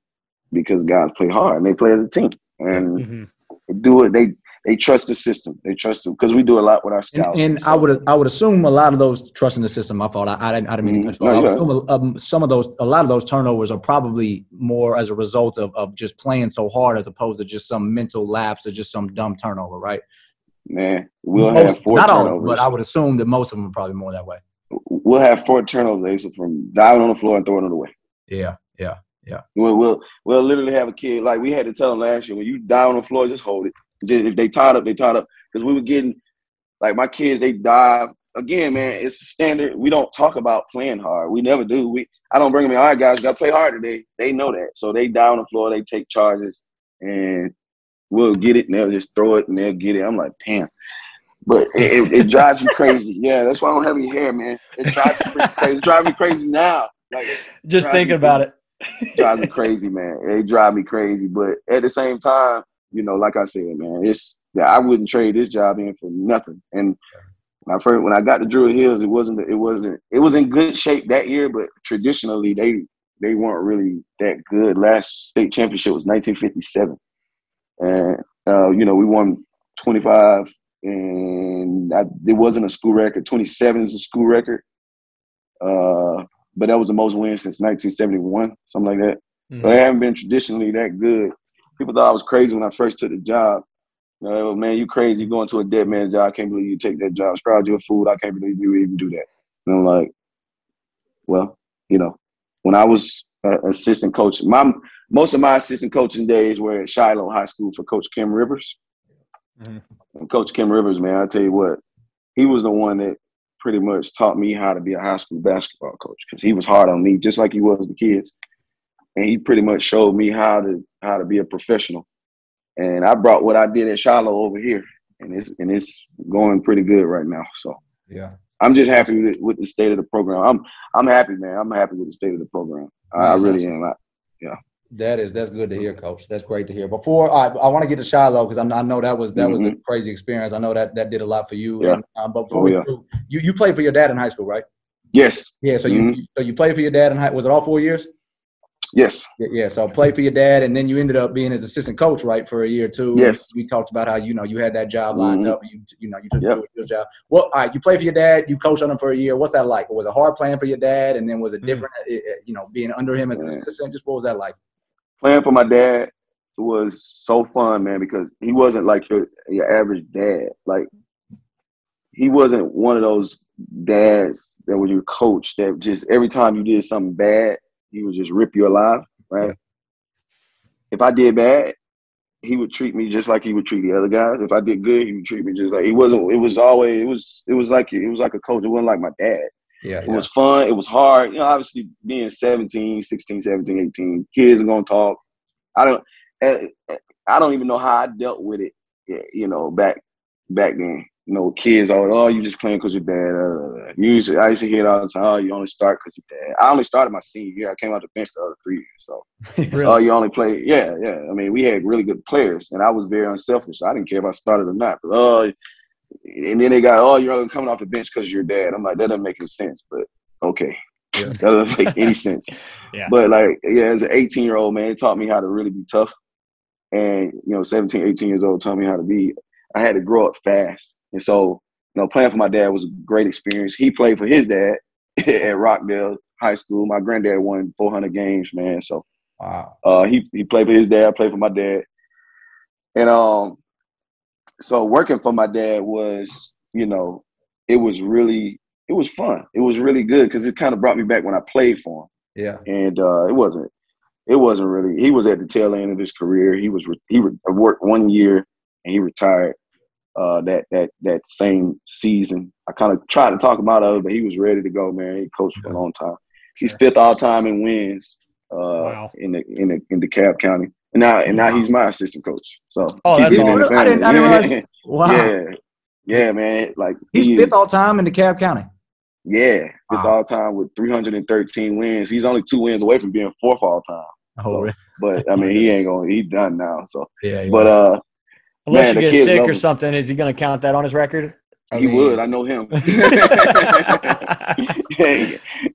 because guys play hard and they play as a team. And Mhm. they do it they they trust the system they trust them because we do a lot with our And, scouts and so- I would I would assume a lot of those trust in the system. My fault. I, I didn't I didn't mean Mhm. you. No, I assume, um, some of those a lot of those turnovers are probably more as a result of, of just playing so hard as opposed to just some mental lapse or just some dumb turnover, right? man we'll Most- have four not all, turnovers but I would assume that most of them are probably more that way. we'll have four turnovers from diving on the floor and throwing it away. Yeah, yeah. We'll, we'll we'll literally have a kid like we had to tell them last year when you dive on the floor, just hold it. Just, if they tied up, they tied up because we were getting like my kids. They dive again, man. It's standard. We don't talk about playing hard. We never do. We I don't bring them in. All right, guys, got to play hard today. They know that, so they on the floor. They take charges, and we'll get it, and they'll just throw it, and they'll get it. I'm like, damn. But it, it, it [laughs] drives you crazy. Yeah, that's why I don't have any hair, man. It drives me crazy. It's driving me crazy now. Like Just Drives thinking about it. drives me crazy, man. They drive me crazy. But at the same time, you know, like I said, man, it's yeah, I wouldn't trade this job in for nothing. And when I first when I got to Druid Hills, it wasn't it wasn't it was in good shape that year, but traditionally they they weren't really that good. Last state championship was 1957, and uh, you know we won 25, and I, it wasn't a school record. 27 is a school record. Uh, but that was the most wins since 1971, something like that. Mhm. So they haven't been traditionally that good. People thought I was crazy when I first took the job. You know, man, you crazy. You going to a dead man's job. I can't believe you take that job. Scrounge your food. I can't believe you even do that. And I'm like, well, you know, when I was uh, assistant coach, my most of my assistant coaching days were at Shiloh High School for Coach Kim Rivers. Mhm. And Coach Kim Rivers, man, I tell you what, he was the one that pretty much taught me how to be a high school basketball coach because he was hard on me, just like he was the kids. And he pretty much showed me how to how to be a professional. And I brought what I did at Shiloh over here, and it's and it's going pretty good right now. So Yeah. I'm just happy with, with the state of the program. I'm I'm happy, man. I'm happy with the state of the program. I, I really awesome. am. I, That is that's good to hear, Coach. That's great to hear. Before I, I want to get to Shiloh because I know that was that was a crazy experience. I know that that did a lot for you. Yeah. And, um, but before Oh, yeah. do, you you played for your dad in high school, right? yes, Yeah. So Mhm. you so you played for your dad in high. Was it all four years? Yes, Yeah. So play for your dad, and then you ended up being his assistant coach, right, for a year or two. Yes. We talked about how you know you had that job lined Mhm. up. You you know you took Yep. your job. Well, all right. You play for your dad. You coach on him for a year. What's that like? Was it a hard playing for your dad? And then was it Mhm. different? uh, uh, You know, being under him as an assistant. Just what was that like? playing for my dad was so fun, man, because he wasn't like your your average dad. Like he wasn't one of those dads that was your coach that just every time you did something bad, he would just rip you alive, right? Yeah. If I did bad, he would treat me just like he would treat the other guys. If I did good, he would treat me just like he wasn't. It was always it was it was like it was like a coach. It wasn't like my dad. Yeah. It was fun. It was hard. You know, obviously being 17, 16, 17, 18, kids are to talk. I don't eh, eh, I don't even know how I dealt with it, eh, you know, back back then. You know, kids always, oh, you just playing because your dad. Uh, you used to, I used to hear it all the time. Oh, you only start because your dad. I only started my senior year. I came out the bench the other three years. So, [laughs] Really? oh, you only play. Yeah, yeah. I mean, we had really good players, and I was very unselfish. I didn't care if I started or not. But oh, and then they got, oh, you're only coming off the bench because your dad. I'm like, that doesn't make any sense. But okay, Yeah. [laughs] that doesn't make any sense. [laughs] Yeah. But like, yeah, as an 18 year old man, it taught me how to really be tough. And you know, 17, 18 years old taught me how to be. I had to grow up fast, and so you know, playing for my dad was a great experience. He played for his dad [laughs] at Rockdale High School. My granddad won 400 games, man. So Wow. uh, he he played for his dad. I played for my dad, and um, so working for my dad was, you know, it was really it was fun. It was really good because it kind of brought me back when I played for him, Yeah. and uh, it wasn't it wasn't really. He was at the tail end of his career. He was re- he re- worked one year and he retired. Uh, that that that same season, I kind of tried to talk him out of it, but he was ready to go. Man, he coached for a long time. He's fifth all time in wins uh, Wow. in the in the in DeKalb County. And now and now he's my assistant coach. So Oh, that's it in the awesome. I didn't- I didn't realize- [laughs] [laughs] Wow. yeah, Yeah, man. Like He's he fifth is- all time in DeKalb County. Yeah, fifth Wow. all time with 313 wins. He's only two wins away from being fourth all time. Oh, So- really? But I [laughs] mean, he ain't going. to He done now. So, Yeah, yeah. but uh, Unless Man, you get sick love or him. something, is he going to count that on his record? I he mean- would. I know him. [laughs]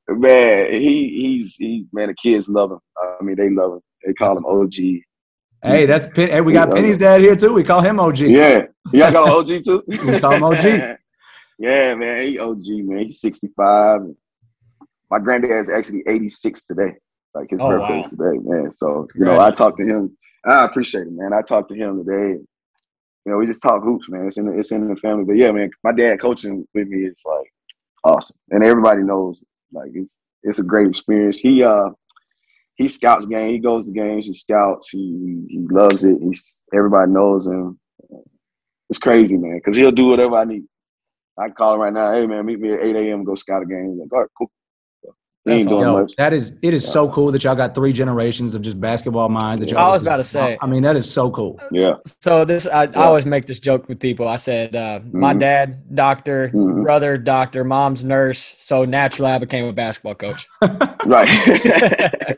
man, he he's he man. The kids love him. I mean, they love him. They call him OG. hey, that's Pen- hey, we got Yeah. Penny's dad here too. We call him OG. Yeah, y'all got an OG too. [laughs] We call him OG. [laughs] yeah, man, he OG man. He's sixty five. My granddad's actually eighty six today. Like his Oh, birthday's today, man. So you know, I talked to him. I appreciate it, man. I talked to him today. You know, we just talk hoops, man. It's in the, it's in the family. But yeah, man, my dad coaching with me is like awesome, and everybody knows like it's it's a great experience. He uh he scouts game. He goes to games. He scouts. He he loves it. He's everybody knows him. It's crazy, man, because he'll do whatever I need. I call him right now. Hey, man, meet me at 8 a.m. Go scout a game. He's like, all right, cool. So, he That's ain't doing Yo, much. that is it is so cool that y'all got three generations of just basketball minds. That y'all I was about to say. I mean, that is so cool. Yeah. So this, I, Yeah. I always make this joke with people. I said, uh, my Mhm. dad, doctor, Mhm. brother, doctor, mom's nurse. So naturally, I became a basketball coach. Right. [laughs] [laughs]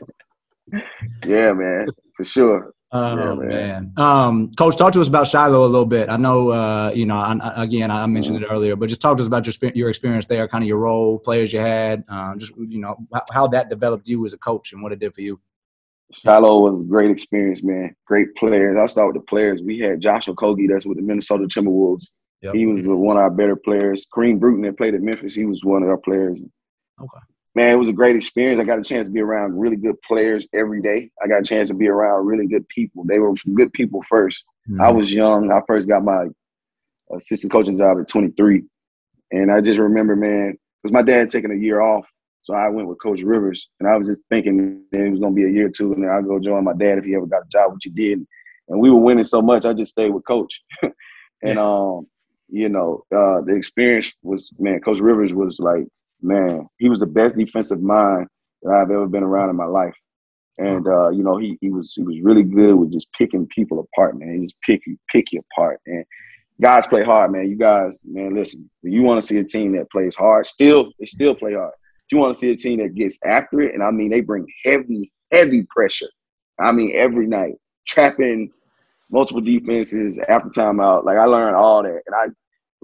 yeah, man, for sure. Oh Yeah, man. man. Um, Coach, talk to us about Shiloh a little bit. I know, uh, you know, I, again, I mentioned it earlier, but just talk to us about your your experience there, kind of your role, players you had, um, just you know how, that developed you as a coach and what it did for you. Shiloh was a great experience, man. Great players. I'll start with the players. We had Joshua Okogie, that's with the Minnesota Timberwolves. Yep. He was one of our better players. Kareem Brewton that played at Memphis, he was one of our players. Okay. Man, it was a great experience. I got a chance to be around really good players every day. I got a chance to be around really good people. They were good people first. I Mm-hmm. was young. I first got my assistant coaching job at 23. And I just remember, man, because my dad had taken a year off. So I went with Coach Rivers. And I was just thinking it was going to be a year or two. And then I'd go join my dad if he ever got a job, which he did. And we were winning so much, I just stayed with Coach. [laughs] and, um, you know, uh, the experience was, man, Coach Rivers was like, man, he was the best defensive mind that I've ever been around in my life. And uh, you know, he he was he was really good with just picking people apart, man. He just pick you pick you apart. And guys play hard, man. You guys, man, listen. You want to see a team that plays hard, still they still play hard. You want to see a team that gets after it, and I mean they bring heavy, heavy pressure. I mean every night, trapping multiple defenses after timeout. Like I learned all that, and I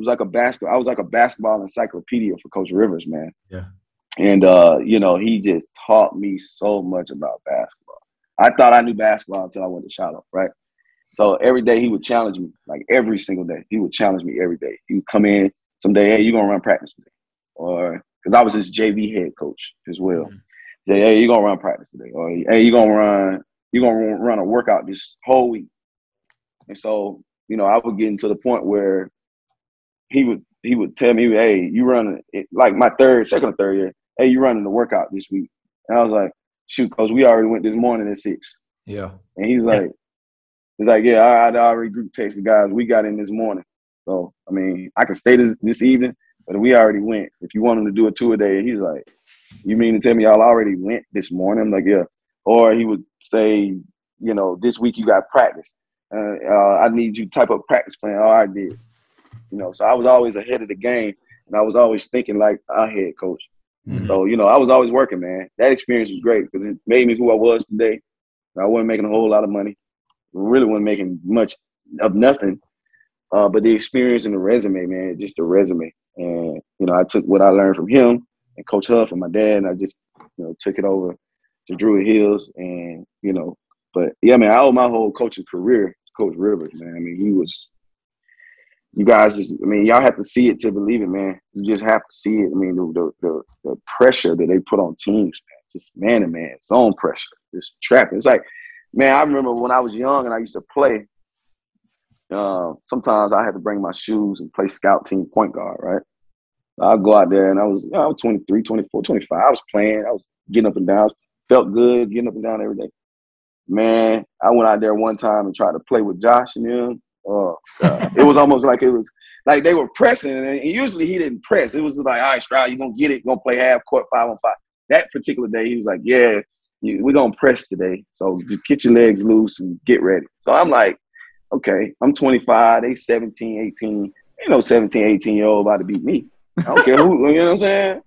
was like a basketball. I was like a basketball encyclopedia for Coach Rivers, man. Yeah. And uh, you know, he just taught me so much about basketball. I thought I knew basketball until I went to Shiloh, right? So every day he would challenge me, like every single day. He would challenge me every day. He would come in someday, hey, you're gonna run practice today, or because I was his JV head coach as well. Mhm. Say, hey, you gonna run practice today, or hey, you're gonna run, you're gonna run a workout this whole week. And so, you know, I would get into the point where he would he would tell me, hey, you running like my third, second or third year, hey, you running the workout this week. And I was like, shoot, coach, we already went this morning at six. Yeah. And he's like, he's like, yeah, I, I already group text the guys. We got in this morning. So I mean, I can stay this this evening, but we already went. If you want him to do a two a day, and he's like, you mean to tell me y'all already went this morning? I'm like, yeah. Or he would say, you know, this week you got practice. Uh, uh, I need you to type up practice plan. Oh, I did. You know, so I was always ahead of the game, and I was always thinking like our head coach. Mhm. So you know, I was always working, man. That experience was great because it made me who I was today. I wasn't making a whole lot of money. Really wasn't making much of nothing. Uh, but the experience and the resume, man, just the resume. And you know, I took what I learned from him and Coach Huff and my dad, and I just you know took it over to Druid Hills. And you know, but yeah, man, I owe my whole coaching career to Coach Rivers, man. I mean, he was. You guys just, I mean, y'all have to see it to believe it, man. You just have to see it. I mean, the the, the, pressure that they put on teams, man, just man to man, zone pressure, just trapping. It's like, man, I remember when I was young and I used to play. Uh, sometimes I had to bring my shoes and play scout team point guard, right? I'd go out there and I was, you know, I was 23, 24, 25. I was playing. I was getting up and down. Felt good getting up and down every day. Man, I went out there one time and tried to play with Josh and them. Oh, it was almost like it was like they were pressing, and usually he didn't press. It was like, all right, Stroud, you're gonna get it, gonna play half court five on five. That particular day, he was like, Yeah, we're gonna press today. So just get your legs loose and get ready. So I'm like, okay, I'm 25, they 17, 18, you know, 17, 18 year old about to beat me. I don't care who, you know what I'm saying?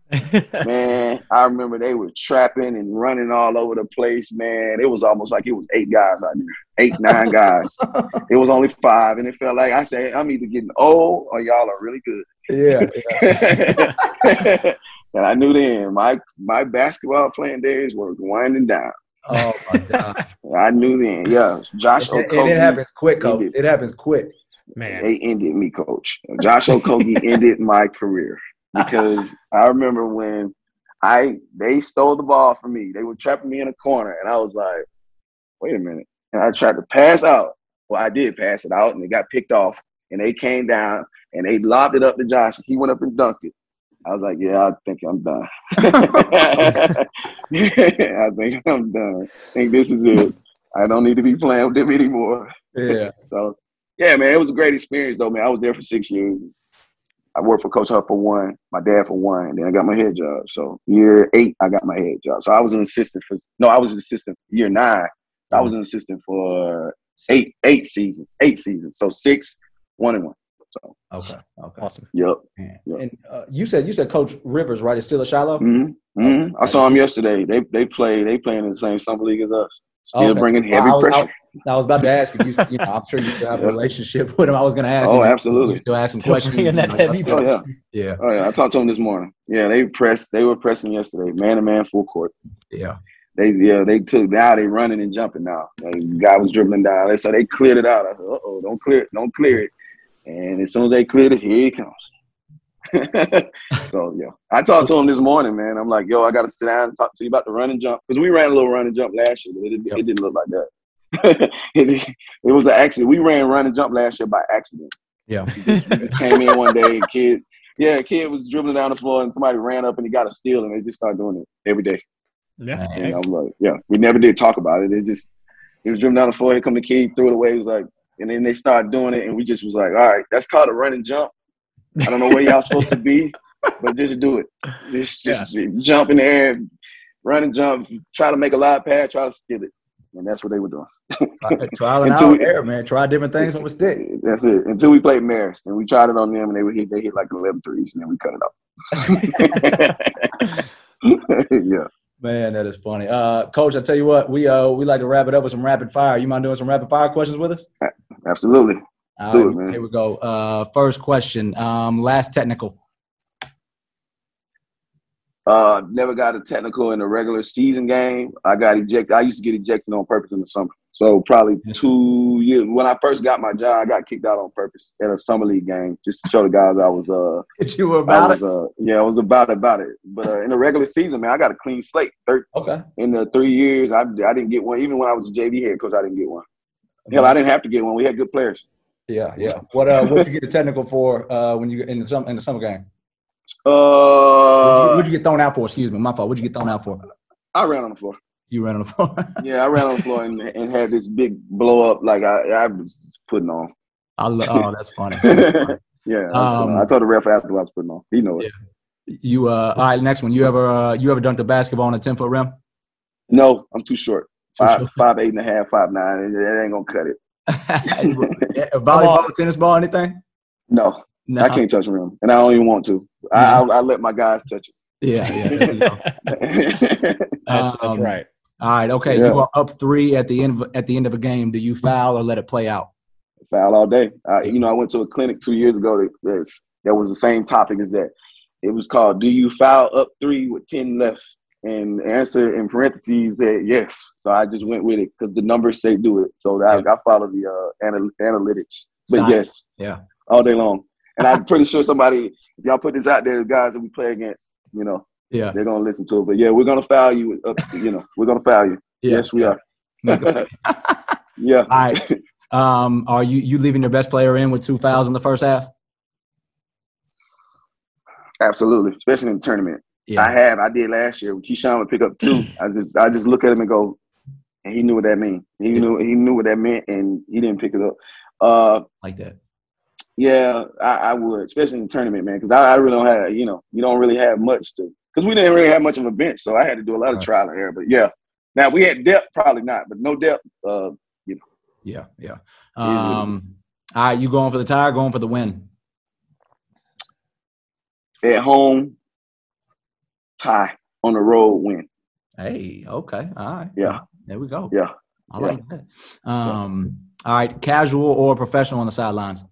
[laughs] Man, I remember they were trapping and running all over the place, man. It was almost like it was eight guys out there, eight, nine guys. [laughs] it was only five, and it felt like I said, I'm either getting old or y'all are really good. Yeah. [laughs] and I knew then my my basketball playing days were winding down. Oh my god. I knew then, yeah. Josh And, Okogie, it happens quick, coach. It happens quick. Man. they ended me, coach. Josh Okogie [laughs] ended my career because I remember when I they stole the ball from me. They were trapping me in a corner, and I was like, "Wait a minute!" And I tried to pass out. Well, I did pass it out, and it got picked off. And they came down and they lobbed it up to Josh. He went up and dunked it. I was like, "Yeah, I think I'm done. [laughs] I think I'm done. I think this is it. I don't need to be playing with them anymore." Yeah. [laughs] So yeah, man, it was a great experience though, man. I was there for six years. I worked for Coach Huff for one, my dad for one, and then I got my head job. So year eight, I got my head job. So I was an assistant for no, I was an assistant year nine. I was an assistant for eight eight seasons, eight seasons. So six, one and one. So Okay. Okay. Awesome. yep. Man. Yeah. And uh, you said you said Coach Rivers, right? Is still a Shiloh. hmm hmm I saw him yesterday. They they play they playing in the same summer league as us. Still Okay. bringing heavy I was- pressure. I was about to ask you. you, you know, I'm sure you still have a relationship with him. I was going to ask. Oh, you, absolutely. You ask asking Still questions. bringing that heavy Oh yeah. Yeah. Oh yeah. I talked to him this morning. Yeah, they pressed. They were pressing yesterday, man to man, full court. Yeah. They yeah they took now they running and jumping now. Like, the guy was dribbling down. They so they cleared it out. I said, uh oh, don't clear it, don't clear it. And as soon as they cleared it, here he comes. [laughs] so yeah, I talked to him this morning, man. I'm like, yo, I got to sit down and talk to you about the run and jump because we ran a little run and jump last year, but it, Yep. it didn't look like that. [laughs] it, it was an accident. We ran run and jump last year by accident. Yeah. We just came in one day, and kid, yeah, kid was dribbling down the floor, and somebody ran up and he got a steal, and they just started doing it every day. Yeah. And I'm like, yeah, we never did talk about it. It just he was dribbling down the floor, here come the kid, threw it away. He was like, and then they started doing it, and we just was like, all right, that's called a run and jump. I don't know where y'all supposed to be, but just do it. Just just jump in the air, run and jump, try to make a live pass, try to steal it. And that's what they were doing. Try- Trial and Until- error, man. Try different things on a stick. That's it. Until we played Marist, and we tried it on them, and they would hit. They hit like 11 threes, and then we cut it off. [laughs] yeah. Man, that is funny. Uh, Coach, I tell you what, we uh we like to wrap it up with some rapid fire. You mind doing some rapid fire questions with us? Absolutely. Let's All do right, it, man. Here we go. Uh, first question. Um, last technical. Uh, never got a technical in a regular season game. I got ejected. I used to get ejected on purpose in the summer. So probably two years. When I first got my job, I got kicked out on purpose at a summer league game just to show the guys I was. Uh, [laughs] you were about I was. it. Uh, yeah, I was about about it. But uh, in the regular season, man, I got a clean slate. Thir- Okay. in the three years, I I didn't get one. Even when I was a JV head coach, I didn't get one. Hell, I didn't have to get one. We had good players. Yeah, yeah. What uh, what did you get a technical for uh when you in the summer in the summer game? Uh, what did you get thrown out for? Excuse me, my fault. What did you get thrown out for? I ran on the floor. You ran on the floor. [laughs] Yeah, I ran on the floor and, and had this big blow up like I, I was just putting on. I lo- oh, that's funny. [laughs] yeah, I, was. Um, I told the ref after I was putting on. He know it. You uh, all right. Next one. You ever uh, you ever dunked a basketball on a ten foot rim? No, I'm too short. Too Five, short. five, eight and a half, five, nine. That ain't gonna cut it. [laughs] Yeah, volleyball, tennis ball, anything? No, No. I can't touch the rim, and I don't even want to. I, I, I let my guys touch it. Yeah, yeah. there you go. it. That's, that's Um, right. All right, okay. Yeah. You are up three at the end of, at the end of a game. Do you foul or let it play out? Foul all day. I, you know, I went to a clinic two years ago that that's, that was the same topic as that. It was called "Do you foul up three with ten left?" And the answer in parentheses said yes. So I just went with it because the numbers say do it. So I, I follow the uh, anal- analytics. But Science. yes, Yeah. all day long. And I'm pretty sure somebody, if y'all put this out there, the guys that we play against, you know, Yeah. they're gonna listen to it. But yeah, we're gonna foul you. Up, you know, we're gonna foul you. Yeah. Yes, we are. [laughs] Yeah, All right. Um, are you you leaving your best player in with two fouls in the first half? absolutely. Especially in the tournament. I Yeah. have. I did last year. Keyshawn would pick up two. [clears throat] I just I just look at him and go, and he knew what that meant. He Yeah. knew he knew what that meant, and he didn't pick it up. Uh, Like that. yeah, I, I would, especially in the tournament, man, because I, I really don't have, you know, you don't really have much to, because we didn't really have much of a bench, so I had to do a lot of Right. trial and error. But yeah, now we had depth, probably not, but no depth. Uh, Yeah. Yeah. Um, all right. You going for the tie? Going for the win? At home, tie. On the road, win. Hey, okay, all right. Yeah. There we go. Yeah. I Yeah. like that. Um, all right, casual or professional on the sidelines?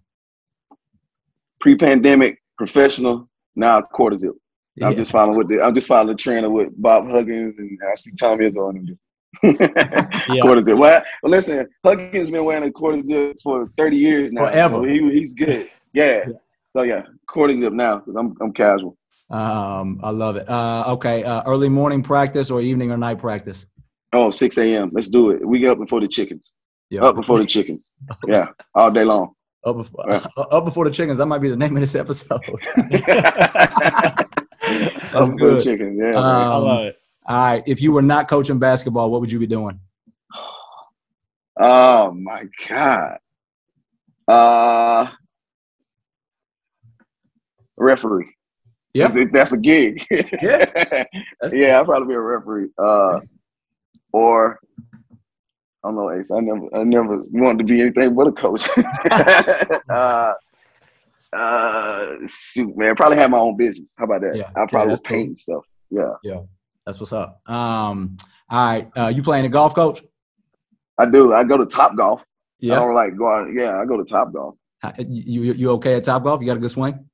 Pre-pandemic, professional. Now quarter zip. Yeah. I'm just following with the. I'm just following the trend of what Bob Huggins and I see Tommy is on him. [laughs] [laughs] Yeah. zip. Well, well, listen, Huggins been wearing a quarter zip for 30 years now. Forever. So he, he's good. [laughs] Yeah. So yeah, quarter zip now because I'm I'm casual. Um, I love it. Uh, okay, uh, early morning practice or evening or night practice? Oh, 6 a.m. Let's do it. We get up before the chickens. Yeah. Up before the chickens. Yeah, all day long. Up before, Yeah. up before the chickens. That might be the name of this episode. Up before good. the chickens. Yeah. man. I Um, love it. all right, if you were not coaching basketball, what would you be doing? [sighs] Oh my god. Uh referee. Yeah. That's a gig. [laughs] Yeah. That's- yeah, I'll probably be a referee. Uh or I don't know, Ace. I never I never wanted to be anything but a coach. [laughs] uh uh shoot, man, probably have my own business. How about that? Yeah. I probably Yeah, would that's cool. paint stuff. Yeah. Yeah, that's what's up. Um, all right, uh, you playing the golf coach? I do. I go to Top Golf. I Yeah. don't like go out. Yeah, I go to Top Golf. Uh, You, you you okay at Top Golf? You got a good swing?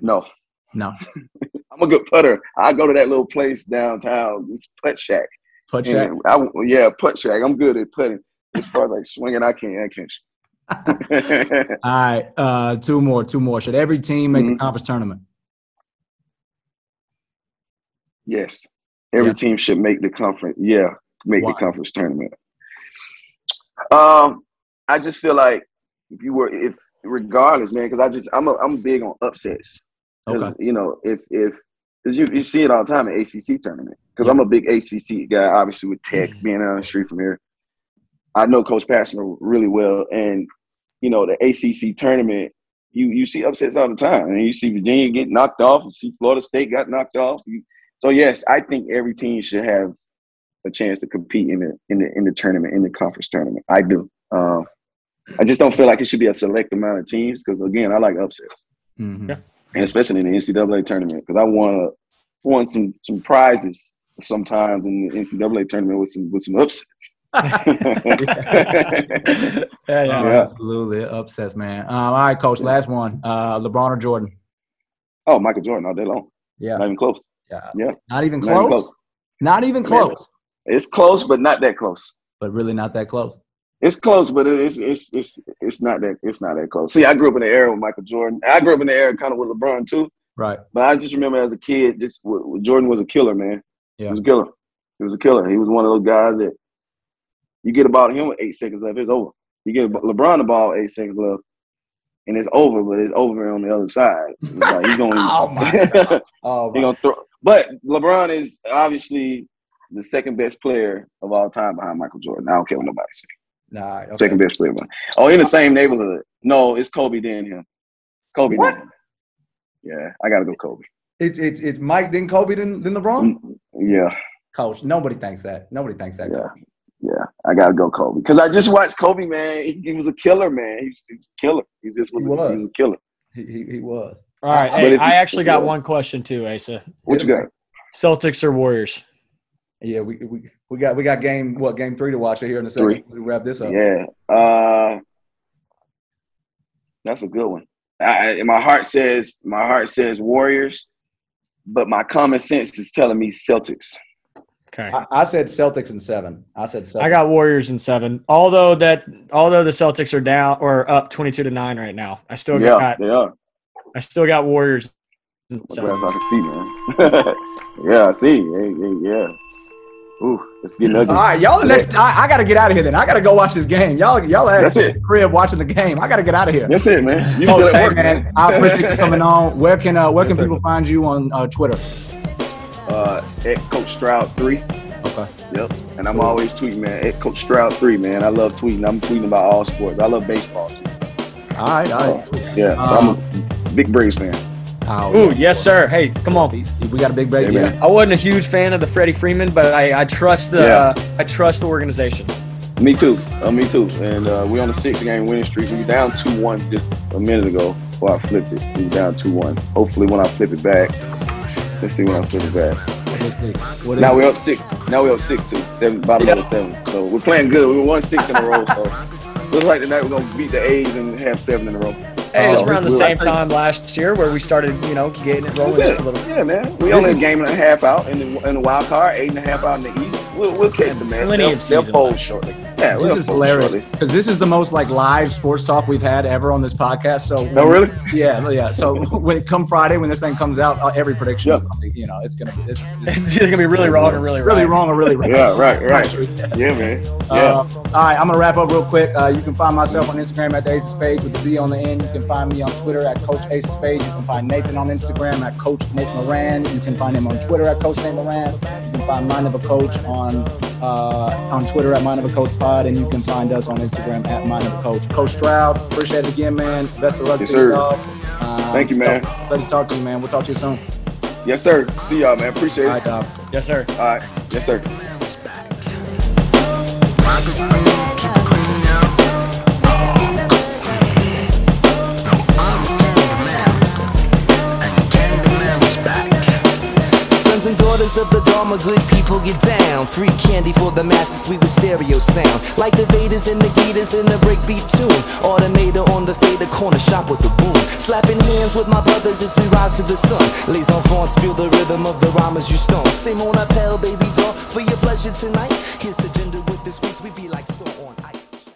No. No. [laughs] I'm a good putter. I go to that little place downtown. It's putt shack. Putt shack. I, yeah, putt shack. I'm good at putting. As far as like swinging, I can't. I can't. [laughs] All right, uh, two more, two more. Should every team make the Mhm. conference tournament? yes, every Yeah. team should make the conference. Yeah, make Why? the conference tournament. Um, I just feel like if you were, if regardless, man, because I just I'm a, I'm big on upsets. Okay. you know, if if because you, you see it all the time at ACC tournament. Because Yeah. I'm a big ACC guy, obviously with Tech Mm-hmm. being down the street from here. I know Coach Pastner really well, and you know the ACC tournament. You you see upsets all the time, and you see Virginia get knocked off. You see Florida State got knocked off. You, so yes, I think every team should have a chance to compete in the in the in the tournament in the conference tournament. I do. Um, I just don't feel like it should be a select amount of teams because again, I like upsets Mhm. Yeah. and especially in the NCAA tournament because I want to won some some prizes sometimes in the NCAA tournament with some with some upsets. Yeah, Oh, yeah. Yeah. Absolutely, upsets, man. Um, all right, coach. Last one. Uh, LeBron or Jordan? oh, Michael Jordan all day long. Yeah. Not even close. Yeah. Yeah. Not even Not even close. close. Not even Yes. close. It's close, but not that close. But really, not that close. It's close, but it's it's it's it's not that it's not that close. See, I grew up in the era with Michael Jordan. I grew up in the era kind of with LeBron too. Right. But I just remember as a kid, just w- w- Jordan was a killer, man. Yeah. He was a killer. He was a killer. He was one of those guys that you get about him with eight seconds left, it's over. You get LeBron the ball eight seconds left, and it's over, but it's over on the other side. It's [laughs] like he's going. Oh, my [laughs] Oh, he gonna throw. But LeBron is obviously the second best player of all time behind Michael Jordan. I don't care what nobody says. Nah, okay. Second best player. Oh, in the same neighborhood. No, it's Kobe then him. Kobe What? then. Yeah, I gotta go Kobe. It's it's it's Mike then Kobe then then LeBron. Mm, Yeah. Coach, nobody thinks that. Nobody thinks that. Yeah, yeah, I gotta go Kobe because I just watched Kobe, man. He, he was a killer, man. He was, he was a killer. He just was, He a, was. he was a killer. He, he, he was. All right. But Hey, I actually got one question too, Asa. What you got? Celtics or Warriors? Yeah, we, we we got we got game what game three to watch here in a second. Three. We wrap this up. Yeah, uh, that's a good one. I, I- my heart says my heart says Warriors, but my common sense is telling me Celtics. Okay. I, I said Celtics in seven. I said Celtics. I got Warriors in seven. Although that, although the Celtics are down or up twenty-two to nine right now, I still Yeah, got, they are. I still got Warriors. in seven. what I can see, man. [laughs] yeah, I see. Hey, hey, yeah. Ooh, it's getting ugly. All right, y'all. The next, I, I got to get out of here. Then I got to go watch this game. Y'all, y'all at That's the it. crib watching the game. I got to get out of here. That's it, man. You Oh, still at hey, work, man. I appreciate you [laughs] coming on. Where can uh, where Yes, can sir. people find you on uh, Twitter? Uh, at Coach Stroud three. Okay. Yep. And I'm always tweeting, man. At Coach Stroud three, man. I love tweeting. I'm tweeting about all sports. I love baseball too. All right. All right. Yeah. So I'm a big Braves fan. Oh, Ooh, yes, sir. Hey, come on. We got a big break. Hey, Yeah. I wasn't a huge fan of the Freddie Freeman, but I, I trust the Yeah. I trust the organization. Me too. Uh, me too. And uh, we on a six game winning streak. We were down two one just a minute ago. before I flipped it. We were down two one. Hopefully, when I flip it back, let's see when I'm it back. What Now we're up six. Now we're up six two. Seven, bottom of the seven. So we're playing good. We won six in a row. So looks like tonight we're gonna beat the A's and have seven in a row. Hey, it was Oh, uh, around the we- same time last year where we started, you know, getting it rolling That's just it. a little. Yeah, man. We only a game and a half out in the, in the wild card, eight and a half out in the East. We'll, we'll catch the man. Plenty They'll, of they'll fold left. shortly. Yeah, This is hilarious because this is the most like live sports talk we've had ever on this podcast. So No, really? yeah, yeah. So [laughs] when it come Friday when this thing comes out, uh, every prediction, is Yep. probably, you know, it's gonna be it's, [laughs] it's It's either gonna be really wrong or really right. really wrong or really right. Yeah, right, right. [laughs] Yeah, man. Yeah. Uh, all right, I'm gonna wrap up real quick. Uh, you can find myself on Instagram at the Ace of Spades with the Z on the end. You can find me on Twitter at Coach Ace of Spades. You can find Nathan on Instagram at Coach Nate Moran. You can find him on Twitter at Coach Nate Moran. Find Mind of a Coach on uh, on Twitter at Mind of a Coach Pod, and you can find us on Instagram at Mind of a Coach. Coach Stroud, appreciate it again, man. Best of luck Yes, to you, sir. dog. Um, Thank you, man. Let me talk to you, man. We'll talk to you soon. Yes, sir. See y'all, man. Appreciate All it. right, dog. Yes, sir. All right. Yes, sir. Daughters of the Dharma, good people get down. Free candy for the masses, sweet with stereo sound. Like the Vedas and the Gitas in the breakbeat tune. Automator on the fader corner shop with the boom. Slapping hands with my brothers as we rise to the sun. Les enfants feel the rhythm of the rhymes you stone. Same on appel, baby doll, for your pleasure tonight. Here's to gender with the sweets, we be like.